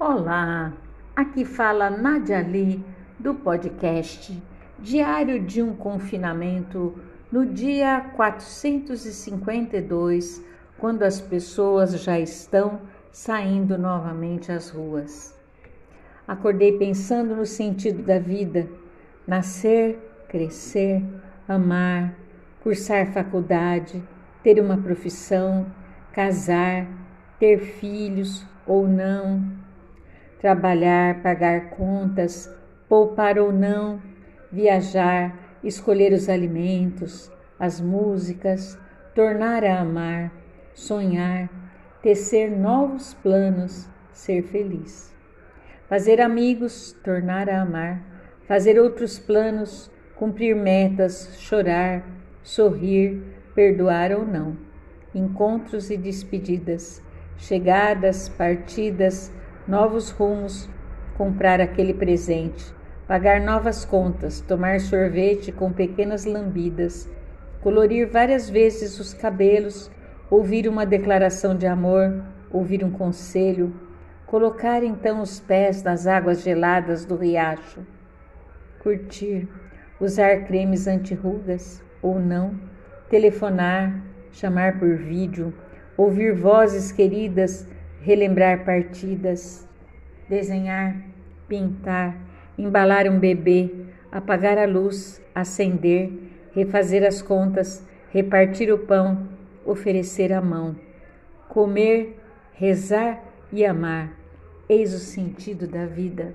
Olá, aqui fala Nadia Ali do podcast Diário de um Confinamento no dia 452, quando as pessoas já estão saindo novamente às ruas. Acordei pensando no sentido da vida: nascer, crescer, amar, cursar faculdade, ter uma profissão, casar, ter filhos ou não trabalhar, pagar contas, poupar ou não, viajar, escolher os alimentos, as músicas, tornar a amar, sonhar, tecer novos planos, ser feliz. Fazer amigos, tornar a amar, fazer outros planos, cumprir metas, chorar, sorrir, perdoar ou não. Encontros e despedidas, chegadas, partidas, novos rumos, comprar aquele presente, pagar novas contas, tomar sorvete com pequenas lambidas, colorir várias vezes os cabelos, ouvir uma declaração de amor, ouvir um conselho, colocar então os pés nas águas geladas do riacho, curtir, usar cremes anti-rugas ou não, telefonar, chamar por vídeo, ouvir vozes queridas relembrar partidas, desenhar, pintar, embalar um bebê, apagar a luz, acender, refazer as contas, repartir o pão, oferecer a mão, comer, rezar e amar. Eis o sentido da vida.